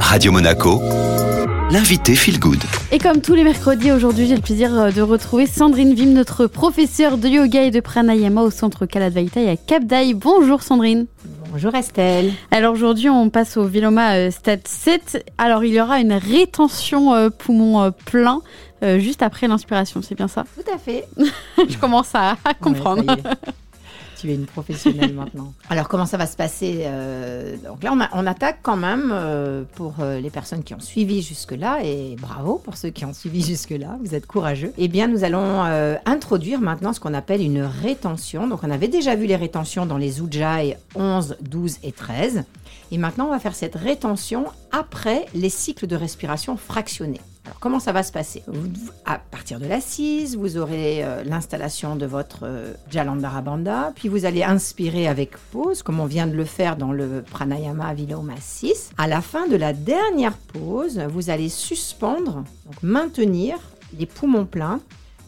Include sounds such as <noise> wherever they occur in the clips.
Radio Monaco, l'invité Feel Good. Et comme tous les mercredis, aujourd'hui, j'ai le plaisir euh, de retrouver Sandrine Vim, notre professeure de yoga et de pranayama au centre Kaladvaita à Cap d'Aï. Bonjour Sandrine. Bonjour Estelle. Alors aujourd'hui, on passe au Viloma euh, Stade 7. Alors il y aura une rétention euh, poumon plein euh, juste après l'inspiration, c'est bien ça? Tout à fait. <laughs> Je commence à, à comprendre. Ouais. <laughs> tu es une professionnelle <laughs> maintenant. Alors comment ça va se passer euh, Donc là, on, a- on attaque quand même euh, pour euh, les personnes qui ont suivi jusque-là, et bravo pour ceux qui ont suivi jusque-là, vous êtes courageux. Eh bien, nous allons euh, introduire maintenant ce qu'on appelle une rétention. Donc on avait déjà vu les rétentions dans les Ujjayi 11, 12 et 13. Et maintenant, on va faire cette rétention après les cycles de respiration fractionnés. Alors, comment ça va se passer À partir de l'assise, vous aurez euh, l'installation de votre euh, Jalandhara Bandha, puis vous allez inspirer avec pause, comme on vient de le faire dans le Pranayama Viloma 6. À la fin de la dernière pause, vous allez suspendre, donc maintenir les poumons pleins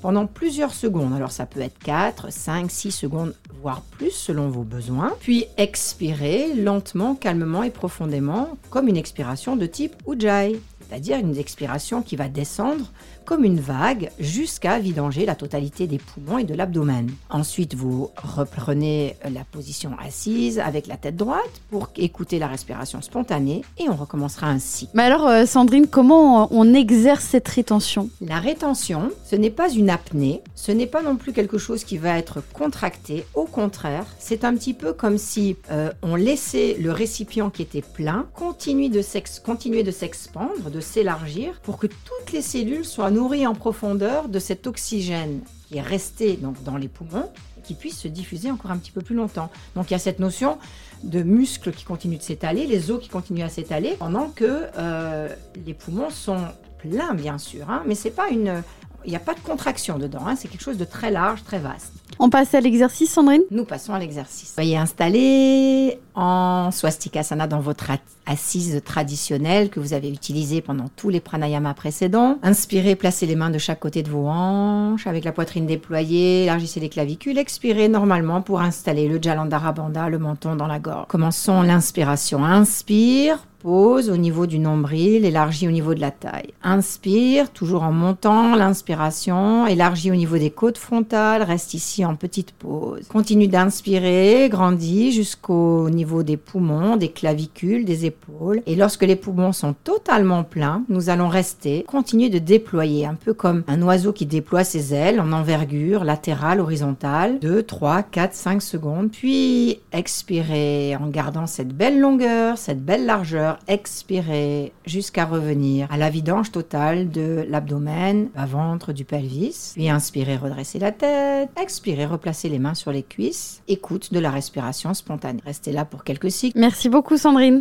pendant plusieurs secondes. Alors ça peut être 4, 5, 6 secondes, voire plus selon vos besoins. Puis expirer lentement, calmement et profondément, comme une expiration de type Ujjayi, c'est-à-dire une expiration qui va descendre comme une vague jusqu'à vidanger la totalité des poumons et de l'abdomen. Ensuite, vous reprenez la position assise avec la tête droite pour écouter la respiration spontanée et on recommencera ainsi. Mais alors euh, Sandrine, comment on exerce cette rétention? La rétention, ce n'est pas une apnée, ce n'est pas non plus quelque chose qui va être contracté. Au contraire, c'est un petit peu comme si euh, on laissait le récipient qui était plein continuer de s'ex- continuer de s'expandre, s'élargir, pour que toutes les cellules soient nourries en profondeur de cet oxygène qui est resté donc dans les poumons et qui puisse se diffuser encore un petit peu plus longtemps. Donc il y a cette notion de muscles qui continuent de s'étaler, les os qui continuent à s'étaler, pendant que euh, les poumons sont pleins, bien sûr, hein, mais c'est pas une, il n'y a pas de contraction dedans, hein, c'est quelque chose de très large, très vaste. On passe à l'exercice Sandrine? Nous passons à l'exercice. Soyez installés en swastikasana dans votre assise traditionnelle que vous avez utilisée pendant tous les pranayamas précédents. Inspirez, placez les mains de chaque côté de vos hanches avec la poitrine déployée, élargissez les clavicules, expirez normalement pour installer le Jalandhara Bandha, le menton dans la gorge. Commençons l'inspiration. Inspire, Pause au niveau du nombril, élargi au niveau de la taille. Inspire, toujours en montant, l'inspiration, élargi au niveau des côtes frontales, reste ici en petite pause. Continue d'inspirer, grandis jusqu'au niveau des poumons, des clavicules, des épaules. Et lorsque les poumons sont totalement pleins, nous allons rester, continuer de déployer, un peu comme un oiseau qui déploie ses ailes en envergure latérale, horizontale. 2, 3, 4, 5 secondes. Puis expirer en gardant cette belle longueur, cette belle largeur. Expirer jusqu'à revenir à la vidange totale de l'abdomen, bas-ventre, du pelvis. Puis inspirer, redresser la tête. Expirer, replacer les mains sur les cuisses. Écoute de la respiration spontanée. Restez là pour quelques cycles. Merci beaucoup Sandrine.